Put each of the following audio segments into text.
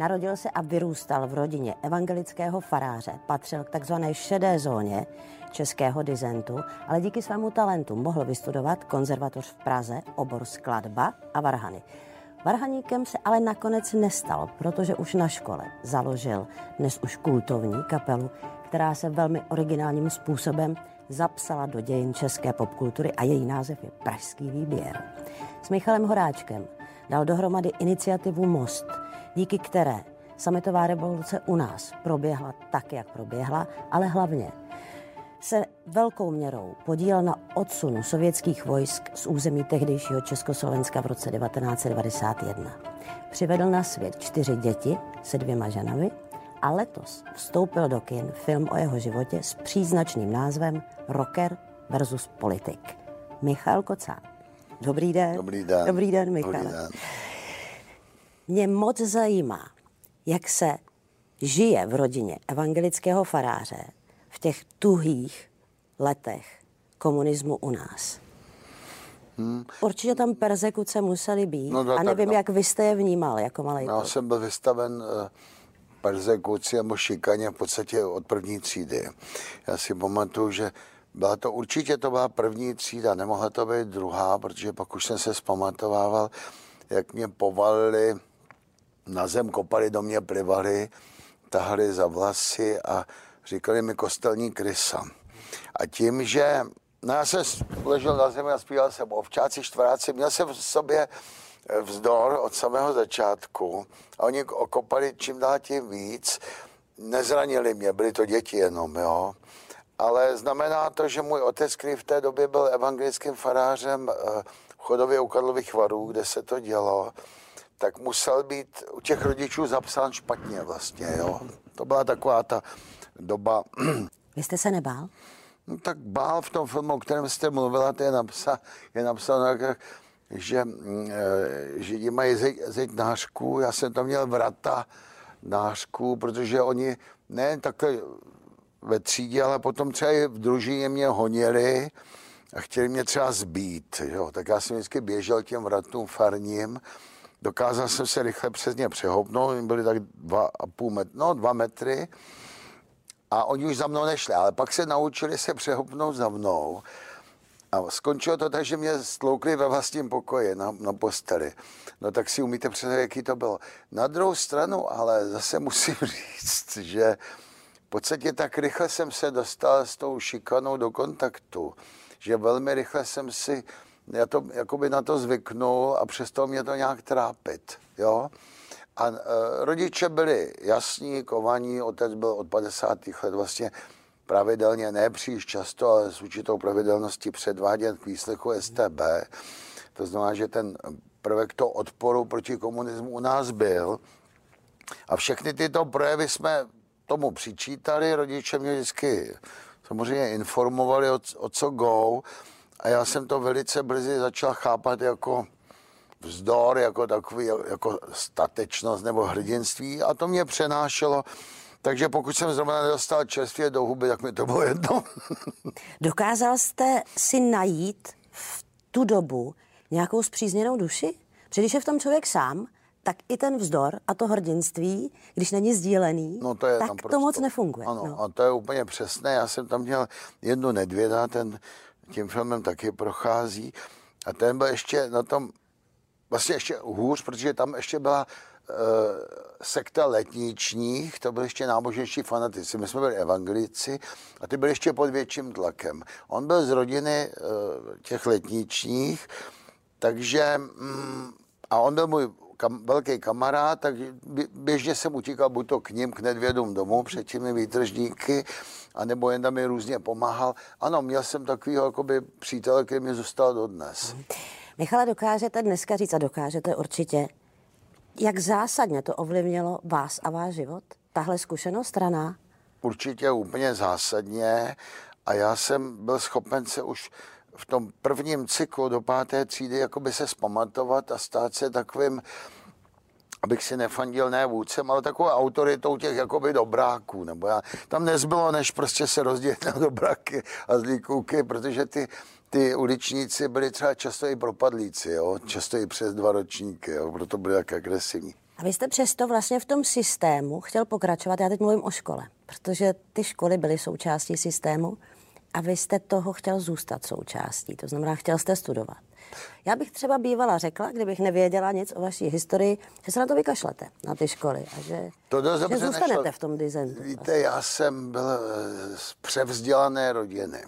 Narodil se a vyrůstal v rodině evangelického faráře, patřil k takzvané šedé zóně českého dizentu, ale díky svému talentu mohl vystudovat konzervatoř v Praze, obor skladba a varhany. Varhaníkem se ale nakonec nestal, protože už na škole založil dnes už kultovní kapelu, která se velmi originálním způsobem zapsala do dějin české popkultury a její název je Pražský výběr. S Michalem Horáčkem dal dohromady iniciativu Most, díky které sametová revoluce u nás proběhla tak, jak proběhla, ale hlavně se velkou měrou podílel na odsunu sovětských vojsk z území tehdejšího Československa v roce 1991. Přivedl na svět čtyři děti se dvěma ženami a letos vstoupil do kin film o jeho životě s příznačným názvem Rocker versus politik. Michal Kocán. Dobrý den. Dobrý den. Dobrý den, Michal. Dobrý den. Mě moc zajímá, jak se žije v rodině evangelického faráře v těch tuhých letech komunismu u nás. Hmm. Určitě tam persekuce musely být. No, no, a tak nevím, no. jak vy jste je vnímal jako malý Já jsem byl vystaven eh, persekuci nebo šikaně v podstatě od první třídy. Já si pamatuju, že byla to určitě to byla první třída, nemohla to být druhá, protože pak už jsem se zpamatovával, jak mě povalili na zem, kopali do mě, plivali, tahali za vlasy a říkali mi kostelní krysa. A tím, že no já jsem ležel na zemi a zpíval jsem ovčáci, štvoráci, měl jsem v sobě eh, vzdor od samého začátku a oni okopali čím dál tím víc. Nezranili mě, byly to děti jenom, jo. Ale znamená to, že můj otec, který v té době byl evangelickým farářem eh, v Chodově u Karlových varů, kde se to dělo, tak musel být u těch rodičů zapsán špatně vlastně, jo. To byla taková ta doba, Vy jste se nebál? No, tak bál v tom filmu, o kterém jste mluvila, to je, napsa, je napsáno, že eh, Židi mají zeď, zeď nářků, já jsem tam měl vrata nářků, protože oni ne takhle ve třídě, ale potom třeba i v družině mě honili a chtěli mě třeba zbít, jo. tak já jsem vždycky běžel těm vratům farním, dokázal jsem se rychle přes ně přehoupnout, byly tak dva a půl metr, no dva metry, a oni už za mnou nešli, ale pak se naučili se přehopnout za mnou. A skončilo to tak, že mě stloukli ve vlastním pokoji na, na posteli. No tak si umíte představit, jaký to bylo. Na druhou stranu, ale zase musím říct, že v podstatě tak rychle jsem se dostal s tou šikanou do kontaktu, že velmi rychle jsem si já to, jakoby na to zvyknul a přestalo mě to nějak trápit. Jo? A e, rodiče byli jasní, kovaní, otec byl od 50. let vlastně pravidelně, ne příliš často, ale s určitou pravidelností předváděn k výslechu STB. To znamená, že ten prvek toho odporu proti komunismu u nás byl. A všechny tyto projevy jsme tomu přičítali, rodiče mě vždycky samozřejmě informovali o, o co go a já jsem to velice brzy začal chápat jako vzdor, jako takový, jako statečnost nebo hrdinství a to mě přenášelo. Takže pokud jsem zrovna nedostal čerstvě do huby, tak mi to bylo jedno. Dokázal jste si najít v tu dobu nějakou zpřízněnou duši? Protože když je v tom člověk sám, tak i ten vzdor a to hrdinství, když není sdílený, no to je tak tam to prostě. moc nefunguje. Ano, no. a to je úplně přesné. Já jsem tam měl jednu nedvěda, ten tím filmem taky prochází. A ten byl ještě na tom, vlastně ještě hůř, protože tam ještě byla uh, sekta letničních, to byly ještě náboženští fanatici. My jsme byli evangelici a ty byli ještě pod větším tlakem. On byl z rodiny uh, těch letničních, takže mm, a on byl můj kam, velký kamarád, tak běžně jsem utíkal buď to k ním, k nedvědům domů před těmi výtržníky, anebo jen tam mi různě pomáhal. Ano, měl jsem takovýho jakoby přítele, který mi zůstal dodnes. Michale, dokážete dneska říct a dokážete určitě, jak zásadně to ovlivnilo vás a váš život? Tahle zkušenost strana? Určitě úplně zásadně a já jsem byl schopen se už v tom prvním cyklu do páté třídy jakoby se zpamatovat a stát se takovým, abych si nefandil ne vůdcem, ale takovou autoritou těch jakoby dobráků. Nebo já, tam nezbylo, než prostě se rozdělit na dobráky a zlý kluky, protože ty, ty uličníci byli třeba často i propadlíci, jo? často i přes dva ročníky, jo? proto byli tak agresivní. A vy jste přesto vlastně v tom systému chtěl pokračovat, já teď mluvím o škole, protože ty školy byly součástí systému a vy jste toho chtěl zůstat součástí, to znamená, chtěl jste studovat. Já bych třeba bývala řekla, kdybych nevěděla nic o vaší historii, že se na to vykašlete, na ty školy a že, To dost že zůstanete nešlo. v tom dizentu. Víte, já jsem byl eh, z převzdělané rodiny.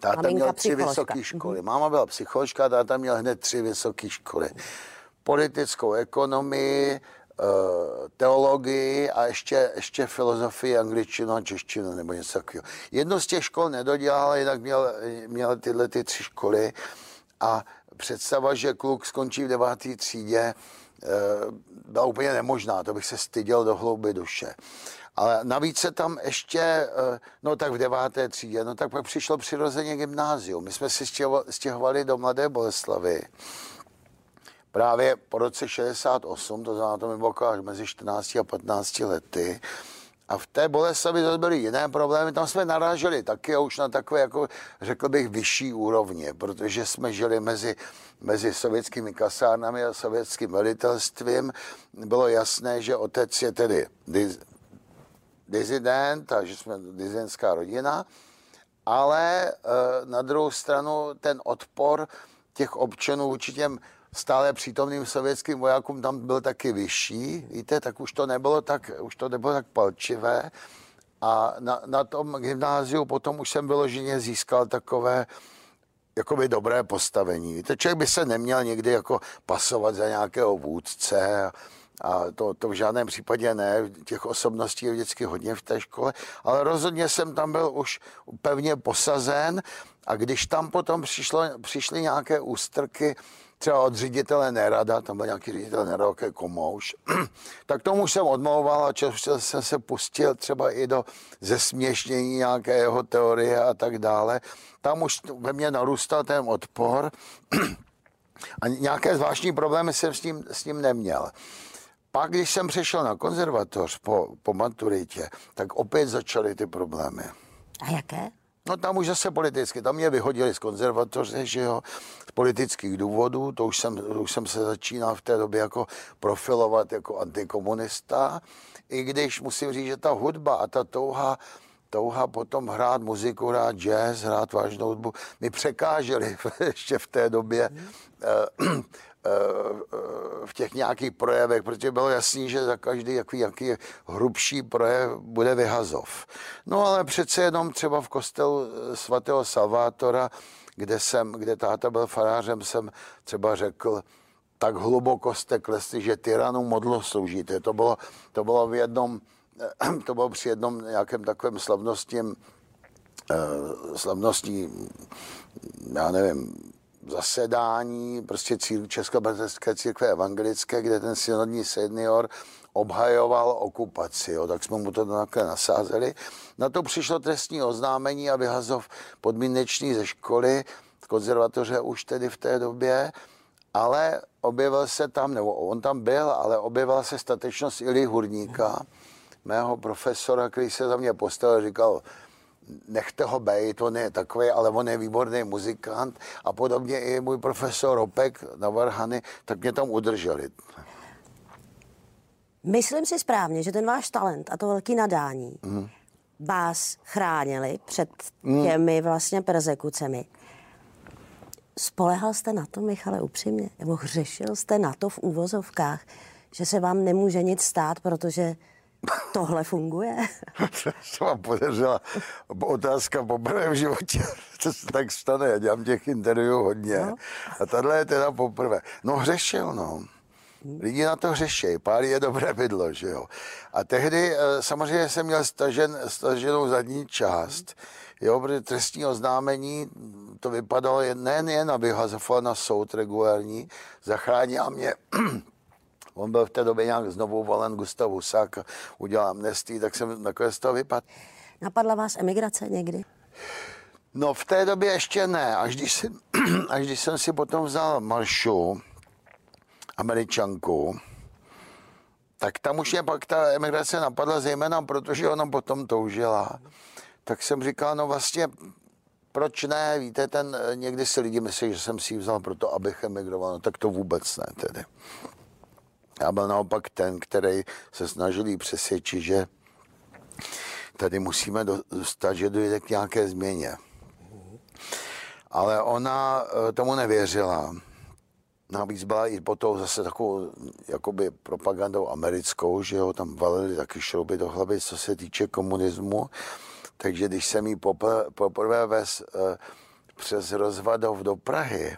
Táta Maminka měl tři vysoké školy. Máma byla psycholožka, táta měl hned tři vysoké školy. Politickou ekonomii, teologii a ještě, ještě filozofii, angličtinu a češtinu nebo něco takového. Jednu z těch škol nedodělal, jinak měl, měl tyhle ty tři školy a představa, že kluk skončí v devátý třídě, eh, byla úplně nemožná, to bych se styděl do hlouby duše. Ale navíc se tam ještě, eh, no tak v deváté třídě, no tak pak přišlo přirozeně gymnázium. My jsme stěho- stěhovali do Mladé Boleslavy právě po roce 68, to znamená, to mi bylo až mezi 14 a 15 lety. A v té Boleslavi zase byly jiné problémy, tam jsme naráželi taky a už na takové, jako řekl bych, vyšší úrovně, protože jsme žili mezi, mezi sovětskými kasárnami a sovětským velitelstvím. Bylo jasné, že otec je tedy diz- dizident a že jsme dizidentská rodina, ale eh, na druhou stranu ten odpor těch občanů vůči těm stále přítomným sovětským vojákům tam byl taky vyšší, víte, tak už to nebylo tak, už to nebylo tak palčivé. A na, na tom gymnáziu potom už jsem vyloženě získal takové jakoby dobré postavení. Víte, člověk by se neměl někdy jako pasovat za nějakého vůdce a, to, to v žádném případě ne. Těch osobností je vždycky hodně v té škole, ale rozhodně jsem tam byl už pevně posazen a když tam potom přišlo, přišly nějaké ústrky, třeba od ředitele Nerada, tam byl nějaký ředitel Nerada, jaký komouš, tak tomu jsem odmlouval a často jsem se pustil třeba i do zesměšnění nějaké jeho teorie a tak dále. Tam už ve mně narůstal ten odpor a nějaké zvláštní problémy jsem s ním, s ním neměl. Pak, když jsem přešel na konzervatoř po, po maturitě, tak opět začaly ty problémy. A jaké? No tam už zase politicky, tam mě vyhodili z konzervatoře, že jo, z politických důvodů, to už jsem, to už jsem se začínal v té době jako profilovat jako antikomunista, i když musím říct, že ta hudba a ta touha, touha potom hrát muziku, hrát jazz, hrát vážnou hudbu, mi překážely ještě v té době eh, v těch nějakých projevech, protože bylo jasný, že za každý jaký, jaký hrubší projev bude vyhazov. No ale přece jenom třeba v kostelu svatého Salvátora, kde, jsem, kde táta byl farářem, jsem třeba řekl, tak hluboko jste klesli, že tyranu modlo sloužíte. To bylo, to bylo v jednom, to bylo při jednom nějakém takovém slavnostním, slavnostní, já nevím, zasedání prostě cíl, Českobratrské církve evangelické, kde ten synodní senior obhajoval okupaci, jo, tak jsme mu to takhle nasázeli. Na to přišlo trestní oznámení a vyhazov podmínečný ze školy, konzervatoře už tedy v té době, ale objevil se tam, nebo on tam byl, ale objevila se statečnost Ili Hurníka, mého profesora, který se za mě postavil, říkal, nechte ho bejt, on je takový, ale on je výborný muzikant a podobně i můj profesor Opek na Varhany, tak mě tam udrželi. Myslím si správně, že ten váš talent a to velký nadání mm. vás chránili před těmi vlastně persekucemi. Spolehal jste na to, Michale, upřímně? Nebo hřešil jste na to v úvozovkách, že se vám nemůže nic stát, protože tohle funguje? to vám podařila otázka poprvé v životě. To se tak stane, já dělám těch interview hodně. No. A tahle je teda poprvé. No hřešil, no. Lidi na to hřešejí, pár je dobré bydlo, že jo. A tehdy samozřejmě jsem měl stažen, staženou zadní část, jo, protože trestní oznámení, to vypadalo jen, nejen jen, aby hazoval na soud regulární, zachránil mě On byl v té době nějak znovu volen Gustav Husák, udělal amnestii, tak jsem nakonec z toho vypadl. Napadla vás emigrace někdy? No v té době ještě ne, až když, jsem, až když jsem si potom vzal Maršu, američanku, tak tam už mě pak ta emigrace napadla zejména, protože ona potom toužila. Tak jsem říkal, no vlastně, proč ne, víte, ten, někdy si lidi myslí, že jsem si ji vzal proto, abych emigroval, no tak to vůbec ne tedy. Já byl naopak ten, který se snažil přesvědčit, že tady musíme dostat, že dojde k nějaké změně. Ale ona eh, tomu nevěřila. Navíc byla i potom zase takovou jakoby propagandou americkou, že ho tam valili taky šrouby do hlavy, co se týče komunismu. Takže když jsem jí poprvé ves eh, přes rozvadov do Prahy,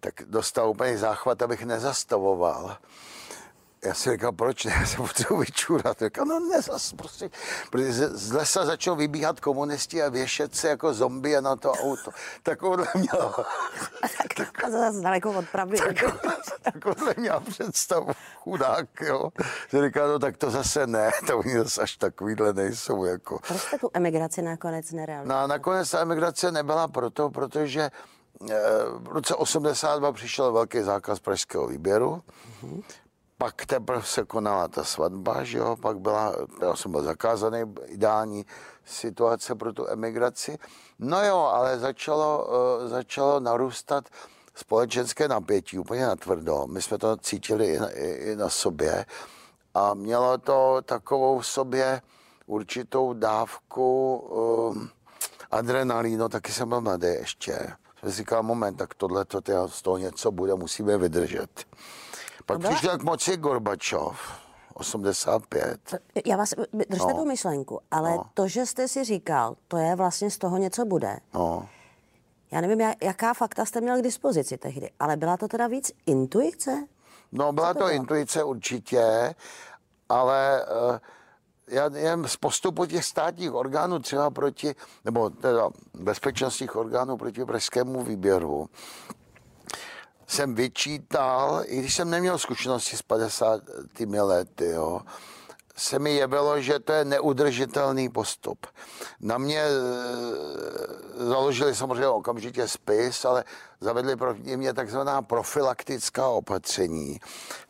tak dostal úplně záchvat, abych nezastavoval já si říkal, proč ne, já se potřebuji vyčůrat. Říkal, no ne, zas, prostě, protože z lesa začal vybíhat komunisti a věšet se jako zombie na to auto. Takovouhle měl. tak, a zase daleko od pravdy. takovouhle měl představu chudák, jo. Že říkal, no tak to zase ne, to oni zase až takovýhle nejsou. Jako. Proč jste tu emigraci nakonec nerealizoval? No, nakonec ta emigrace nebyla proto, protože eh, v roce 82 přišel velký zákaz pražského výběru. Mm-hmm pak teprve se konala ta svatba, že jo, pak byla, já jsem byl zakázaný, ideální situace pro tu emigraci. No jo, ale začalo, uh, začalo narůstat společenské napětí úplně natvrdo. My jsme to cítili i na, i, i na sobě a mělo to takovou v sobě určitou dávku uh, adrenalínu, taky jsem byl mladý ještě. Jsem říkal, moment, tak tohle to z toho něco bude, musíme vydržet. Pak byla... přišel k moci Gorbačov, 85. Já vás, držte no. tu myšlenku, ale no. to, že jste si říkal, to je vlastně z toho něco bude. No. Já nevím, jaká fakta jste měl k dispozici tehdy, ale byla to teda víc intuice? No, byla to, to intuice určitě, ale uh, já jen z postupu těch státních orgánů třeba proti, nebo teda bezpečnostních orgánů proti pražskému výběru, jsem vyčítal, i když jsem neměl zkušenosti s 50 lety, jo, se mi jevilo, že to je neudržitelný postup. Na mě e, založili samozřejmě okamžitě spis, ale zavedli proti mě takzvaná profilaktická opatření,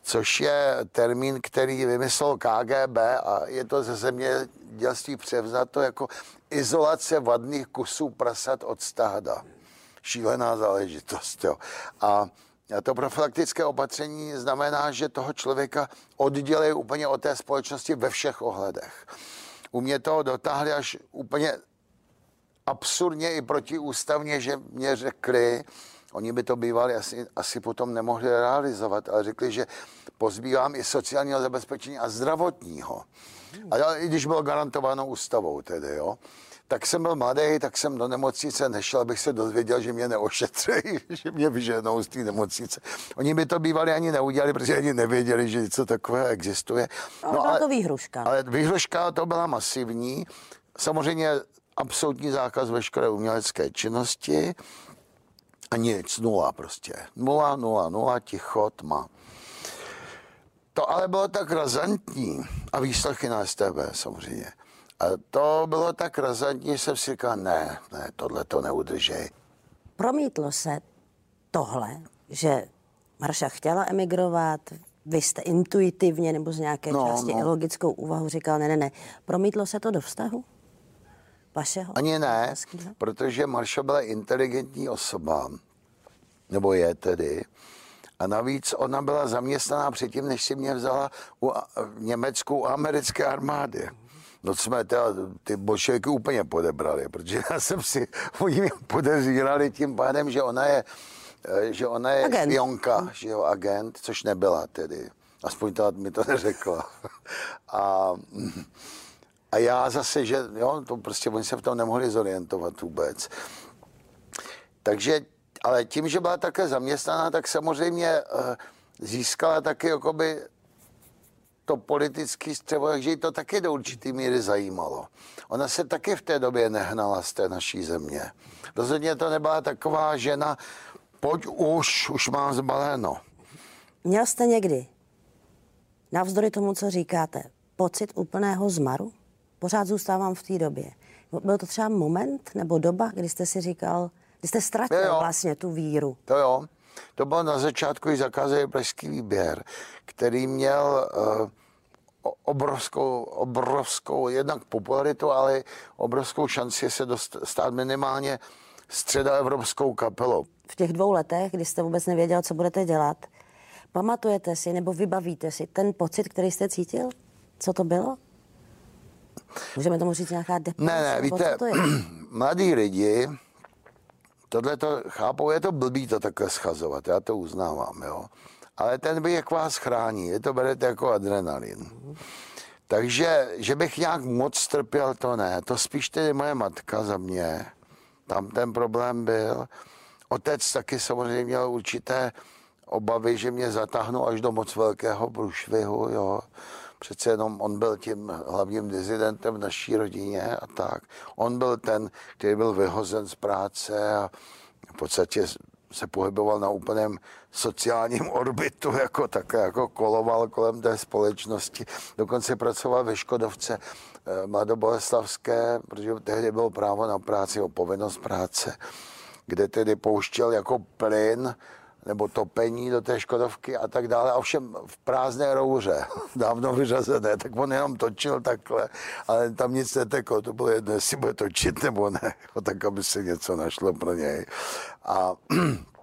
což je termín, který vymyslel KGB a je to ze zemědělství převzato jako izolace vadných kusů prasat od stáda. Šílená záležitost. Jo. A a to profilaktické opatření znamená, že toho člověka oddělí úplně od té společnosti ve všech ohledech. U mě to dotáhli až úplně absurdně i protiústavně, že mě řekli, oni by to bývali asi, asi potom nemohli realizovat, ale řekli, že pozbývám i sociálního zabezpečení a zdravotního. A i když bylo garantováno ústavou tedy, jo tak jsem byl mladý, tak jsem do nemocnice nešel, abych se dozvěděl, že mě neošetří, že mě vyženou z té nemocnice. Oni by to bývali ani neudělali, protože ani nevěděli, že něco takového existuje. No, ale to výhruška. Ale výhruška to byla masivní. Samozřejmě absolutní zákaz veškeré umělecké činnosti a nic, nula prostě. Nula, nula, nula, ticho, tma. To ale bylo tak razantní a výslechy na STB samozřejmě a to bylo tak razantní, že jsem si říkal, ne, ne, tohle to neudržej. Promítlo se tohle, že Marša chtěla emigrovat, vy jste intuitivně nebo z nějaké no, části no. logickou úvahu říkal, ne, ne, ne. Promítlo se to do vztahu? Vašeho? Ani ne, Vaskýho? protože Marša byla inteligentní osoba, nebo je tedy. A navíc ona byla zaměstnaná předtím, než si mě vzala u německou americké armády. No jsme teda ty bolševiky úplně podebrali, protože já jsem si, oni mě podezírali tím pádem, že ona je, eh, že ona je agent. špionka, že jo, agent, což nebyla tedy. Aspoň to mi to neřekla. A, a já zase, že jo, to prostě oni se v tom nemohli zorientovat vůbec. Takže, ale tím, že byla také zaměstnaná, tak samozřejmě eh, získala taky jakoby to politický střevo, takže ji to taky do určitý míry zajímalo. Ona se taky v té době nehnala z té naší země. Rozhodně to nebyla taková žena, pojď už, už mám zbaleno. Měl jste někdy, navzdory tomu, co říkáte, pocit úplného zmaru? Pořád zůstávám v té době. Byl to třeba moment nebo doba, kdy jste si říkal, kdy jste ztratil jo, jo. vlastně tu víru? To jo. To bylo na začátku i zakázaný pražský výběr, který měl uh, obrovskou, obrovskou jednak popularitu, ale obrovskou šanci se dost, stát minimálně středoevropskou kapelou. V těch dvou letech, kdy jste vůbec nevěděl, co budete dělat, Pamatujete si nebo vybavíte si ten pocit, který jste cítil? Co to bylo? Můžeme tomu říct nějaká deprese? Ne, ne, víte, to je? mladí lidi, tohle to chápou, je to blbý to takhle schazovat, já to uznávám, jo. Ale ten věk vás chrání, je to berete jako adrenalin. Takže, že bych nějak moc trpěl, to ne. To spíš tedy moje matka za mě. Tam ten problém byl. Otec taky samozřejmě měl určité obavy, že mě zatáhnou až do moc velkého průšvihu, jo. Přece jenom on byl tím hlavním dizidentem v naší rodině a tak. On byl ten, který byl vyhozen z práce a v podstatě se pohyboval na úplném sociálním orbitu, jako také jako koloval kolem té společnosti. Dokonce pracoval ve Škodovce eh, mladoboleslavské, protože tehdy bylo právo na práci, o povinnost práce, kde tedy pouštěl jako plyn nebo topení do té Škodovky a tak dále. Ovšem v prázdné rouře, dávno vyřazené, tak on jenom točil takhle, ale tam nic neteklo. To bylo jedno, jestli bude točit nebo ne, tak aby se něco našlo pro něj. A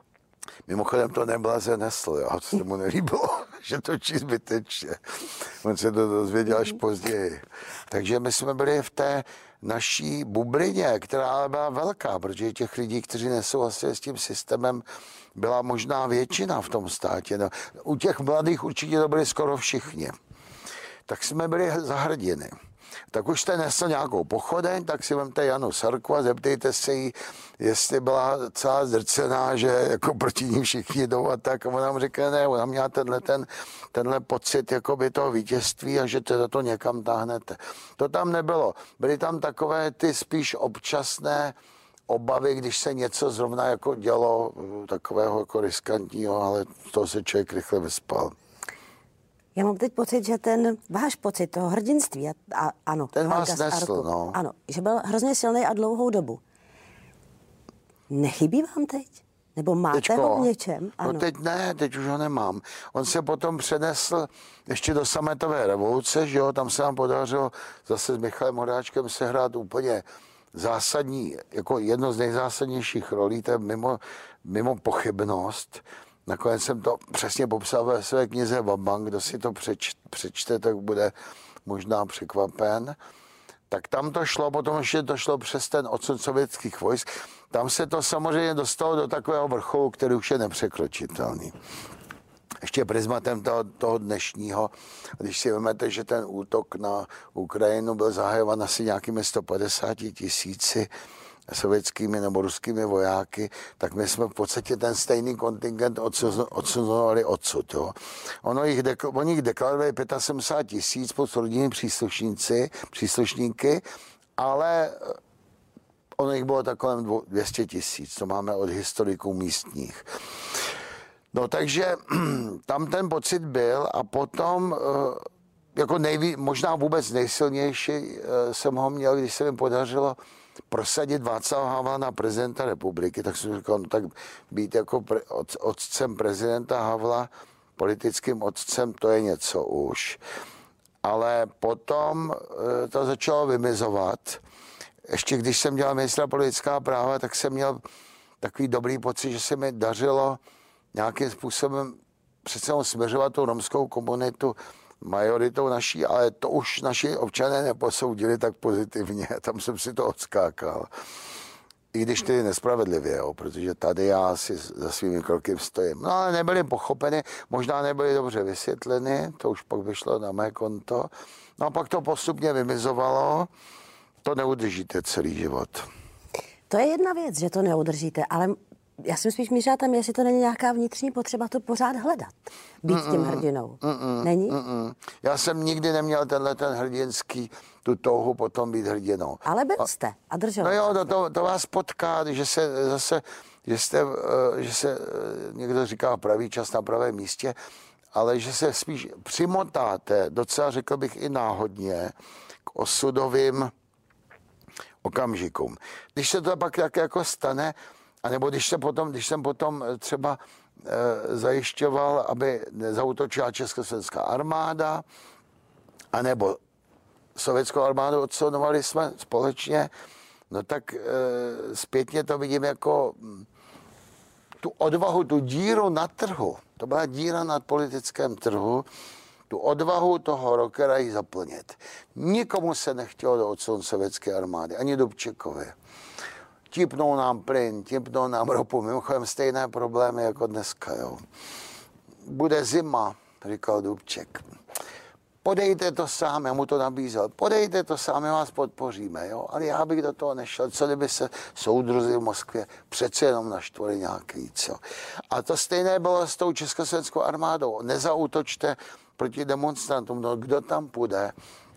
Mimochodem to neblaze nesl, jo, co se mu nelíbilo, že točí zbytečně. On se to dozvěděl až později. Takže my jsme byli v té naší bublině, která byla velká, protože těch lidí, kteří nesouhlasili s tím systémem, byla možná většina v tom státě. No, u těch mladých určitě to byli skoro všichni. Tak jsme byli za hrdiny. Tak už jste nesl nějakou pochodeň, tak si vemte Janu Sarku a zeptejte se jí, jestli byla celá zdrcená, že jako proti ní všichni jdou a tak. A ona mu řekne, ne, ona měla tenhle, ten, tenhle pocit jakoby toho vítězství a že to, to někam táhnete. To tam nebylo. Byly tam takové ty spíš občasné obavy, když se něco zrovna jako dělo takového jako riskantního, ale toho se člověk rychle vyspal. Já mám teď pocit, že ten váš pocit toho hrdinství, a, a ano, ten vás nesl, no. ano, že byl hrozně silný a dlouhou dobu. Nechybí vám teď? Nebo máte Teďko, ho v něčem? No ano. No teď ne, teď už ho nemám. On se potom přenesl ještě do sametové revoluce, že jo, tam se nám podařilo zase s Michalem Horáčkem sehrát úplně zásadní, jako jedno z nejzásadnějších rolí, to je mimo, mimo pochybnost. Nakonec jsem to přesně popsal ve své knize Babang, kdo si to přeč, přečte, tak bude možná překvapen. Tak tam to šlo, potom ještě to šlo přes ten odsud sovětských vojsk. Tam se to samozřejmě dostalo do takového vrcholu, který už je nepřekročitelný. Ještě prismatem toho, toho dnešního, když si vezmete, že ten útok na Ukrajinu byl zahajován asi nějakými 150 tisíci sovětskými nebo ruskými vojáky, tak my jsme v podstatě ten stejný kontingent odsunovali odsud. Jo. Ono jich dekl, oni jich deklarovali 75 tisíc pod rodinní příslušníci, příslušníky, ale eh, ono jich bylo tak kolem 200 tisíc, to máme od historiků místních. No takže tam ten pocit byl a potom eh, jako nejví, možná vůbec nejsilnější eh, jsem ho měl, když se mi podařilo prosadit Václava Havla na prezidenta republiky, tak jsem říkal, no tak být jako pre, od, otcem prezidenta Havla, politickým otcem, to je něco už. Ale potom e, to začalo vymizovat. Ještě když jsem dělal ministra politická práva, tak jsem měl takový dobrý pocit, že se mi dařilo nějakým způsobem přece směřovat tu romskou komunitu majoritou naší, ale to už naši občané neposoudili tak pozitivně. Tam jsem si to odskákal. I když tedy nespravedlivě, jo, protože tady já si za svými kroky stojím. No ale nebyly pochopeny, možná nebyly dobře vysvětleny, to už pak vyšlo na mé konto. No a pak to postupně vymizovalo, to neudržíte celý život. To je jedna věc, že to neudržíte, ale já jsem spíš mířila tam, jestli to není nějaká vnitřní potřeba to pořád hledat. Být mm-mm, tím hrdinou. Mm-mm, není? Mm-mm. Já jsem nikdy neměl tenhle ten hrdinský, tu touhu potom být hrdinou. Ale byl jste a držel. No jo, to, to, to vás potká, že se zase, že, jste, eh, že se eh, někdo říká pravý čas na pravém místě, ale že se spíš přimotáte, docela řekl bych i náhodně, k osudovým okamžikům. Když se to pak tak jako stane, a nebo když, se potom, když jsem potom eh, třeba e, zajišťoval, aby zautočila Československá armáda, anebo sovětskou armádu odsunovali jsme společně, no tak e, zpětně to vidím jako hm, tu odvahu, tu díru na trhu, To byla díra na politickém trhu, tu odvahu toho rockera ji zaplnit. Nikomu se nechtělo do odsun sovětské armády, ani Dubčekovi. Tipnou nám plyn, tipnou nám ropu, mimochodem stejné problémy jako dneska. Jo. Bude zima, říkal Dubček. Podejte to sám, já mu to nabízel, podejte to sám, my vás podpoříme, jo? ale já bych do toho nešel, co kdyby se soudruzi v Moskvě přece jenom naštvali nějaký, co. A to stejné bylo s tou československou armádou. Nezautočte proti demonstrantům, no kdo tam půjde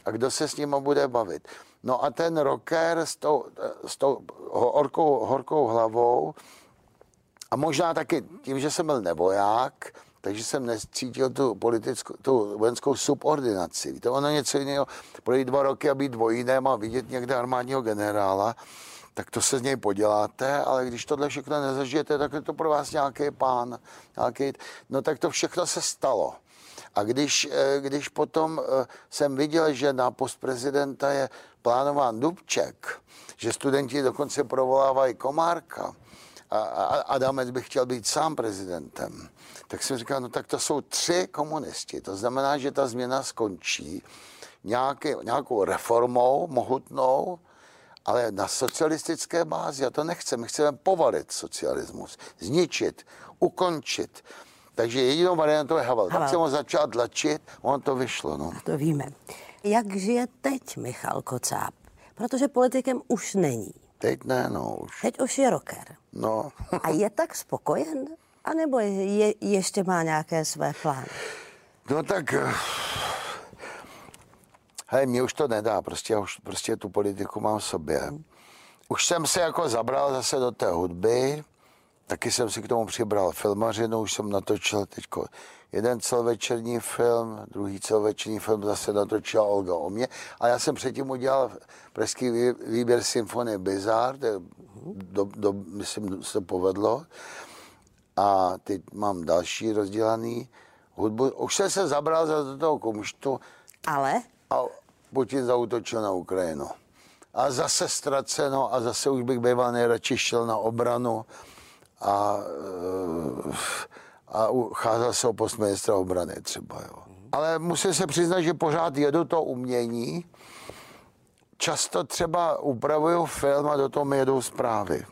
a kdo se s nimi bude bavit. No a ten rocker s tou, s tou horkou, horkou hlavou a možná taky tím, že jsem byl nevoják, takže jsem necítil tu politickou, tu vojenskou subordinaci. Víte, ono něco jiného, projít dva roky a být dvojinem a vidět někde armádního generála, tak to se z něj poděláte, ale když tohle všechno nezažijete, tak je to pro vás nějaký pán, nějaký, no tak to všechno se stalo. A když, eh, když potom eh, jsem viděl, že na post prezidenta je plánován Dubček, že studenti dokonce provolávají Komárka, a Adamec by chtěl být sám prezidentem, tak jsem říkal, no tak to jsou tři komunisti. To znamená, že ta změna skončí nějaký, nějakou reformou mohutnou, ale na socialistické bázi. A to nechceme. Chceme povalit socialismus, zničit, ukončit. Takže jedinou variantou je Havel. Havel. Tak jsem ho začal tlačit, on to vyšlo. No. To víme. Jak žije teď Michal Kocáb? Protože politikem už není. Teď ne, no už. Teď už je rocker. No. A je tak spokojen? A nebo je, ještě má nějaké své plány? No tak... Eh, hej, mě už to nedá, prostě, už, prostě tu politiku mám v sobě. Už jsem se jako zabral zase do té hudby, taky jsem si k tomu přibral filmařinu, už jsem natočil teď jeden celovečerní film, druhý celovečerní film zase natočila Olga o mě. A já jsem předtím udělal pražský výběr symfonie Bizarre, to je, do, do, myslím, se povedlo. A teď mám další rozdělaný hudbu. Už jsem se zabral za toho komuštu. Ale? A Putin zautočil na Ukrajinu. A zase ztraceno a zase už bych býval nejradši šel na obranu a, eh, a ucházel se o post ministra obrany třeba. Jo. Ale musím se přiznat, že pořád jedu to umění. Často třeba upravuju film a do toho mi jedou zprávy,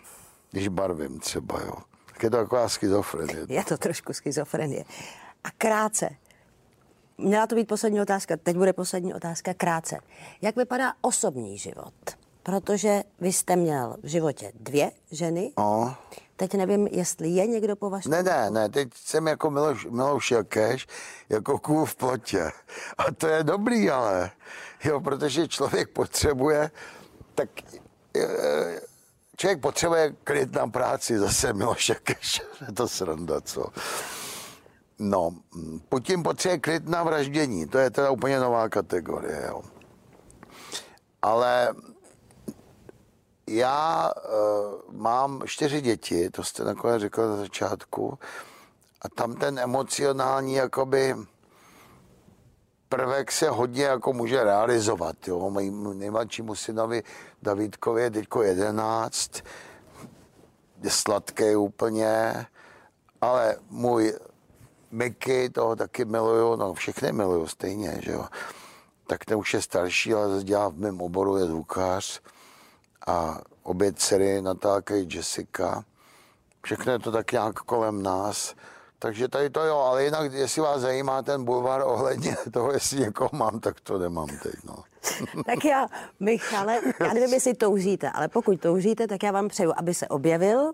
když barvím třeba. Jo. Tak je to taková schizofrenie. Je to trošku schizofrenie. A krátce, měla to být poslední otázka, teď bude poslední otázka krátce. Jak vypadá osobní život? Protože vy jste měl v životě dvě ženy. No. Teď nevím, jestli je někdo po vašem. Ne, ne, ne, teď jsem jako Miloš, Miloš Jakeš, jako kůl v plotě. A to je dobrý, ale, jo, protože člověk potřebuje, tak člověk potřebuje klid na práci, zase Miloš Jakeš, je to sranda, co. No, Putin potřebuje klid na vraždění, to je teda úplně nová kategorie, jo. Ale já uh, mám čtyři děti, to jste nakonec řekl na začátku, a tam ten emocionální jakoby prvek se hodně jako může realizovat. Jo. Mým nejmladšímu synovi Davidkovi je teďko 11, je sladký úplně, ale můj Miky, toho taky miluju, no všechny miluju stejně, že jo. Tak ten už je starší, ale dělá v mém oboru, je zvukář a obě dcery, Natálka i Jessica. Všechno je to tak nějak kolem nás. Takže tady to jo, ale jinak, jestli vás zajímá ten bulvár ohledně toho, jestli někoho mám, tak to nemám teď, no. tak já, Michale, já nevím, jestli toužíte, ale pokud toužíte, tak já vám přeju, aby se objevil.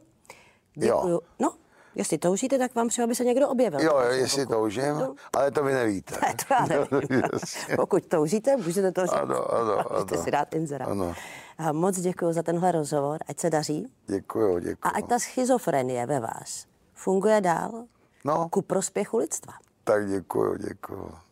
Děkuju. Jo. No, Jestli toužíte, tak vám přeju, aby se někdo objevil. Jo, jo jestli pokud... toužím, no. ale to vy nevíte. Ne, to já nevím. Pokud toužíte, můžete to říct. Ano, ano, ano. si dát inzerát. Ano. A moc děkuji za tenhle rozhovor, ať se daří. Děkuji, děkuji. A ať ta schizofrenie ve vás funguje dál no. ku prospěchu lidstva. Tak děkuji, děkuji.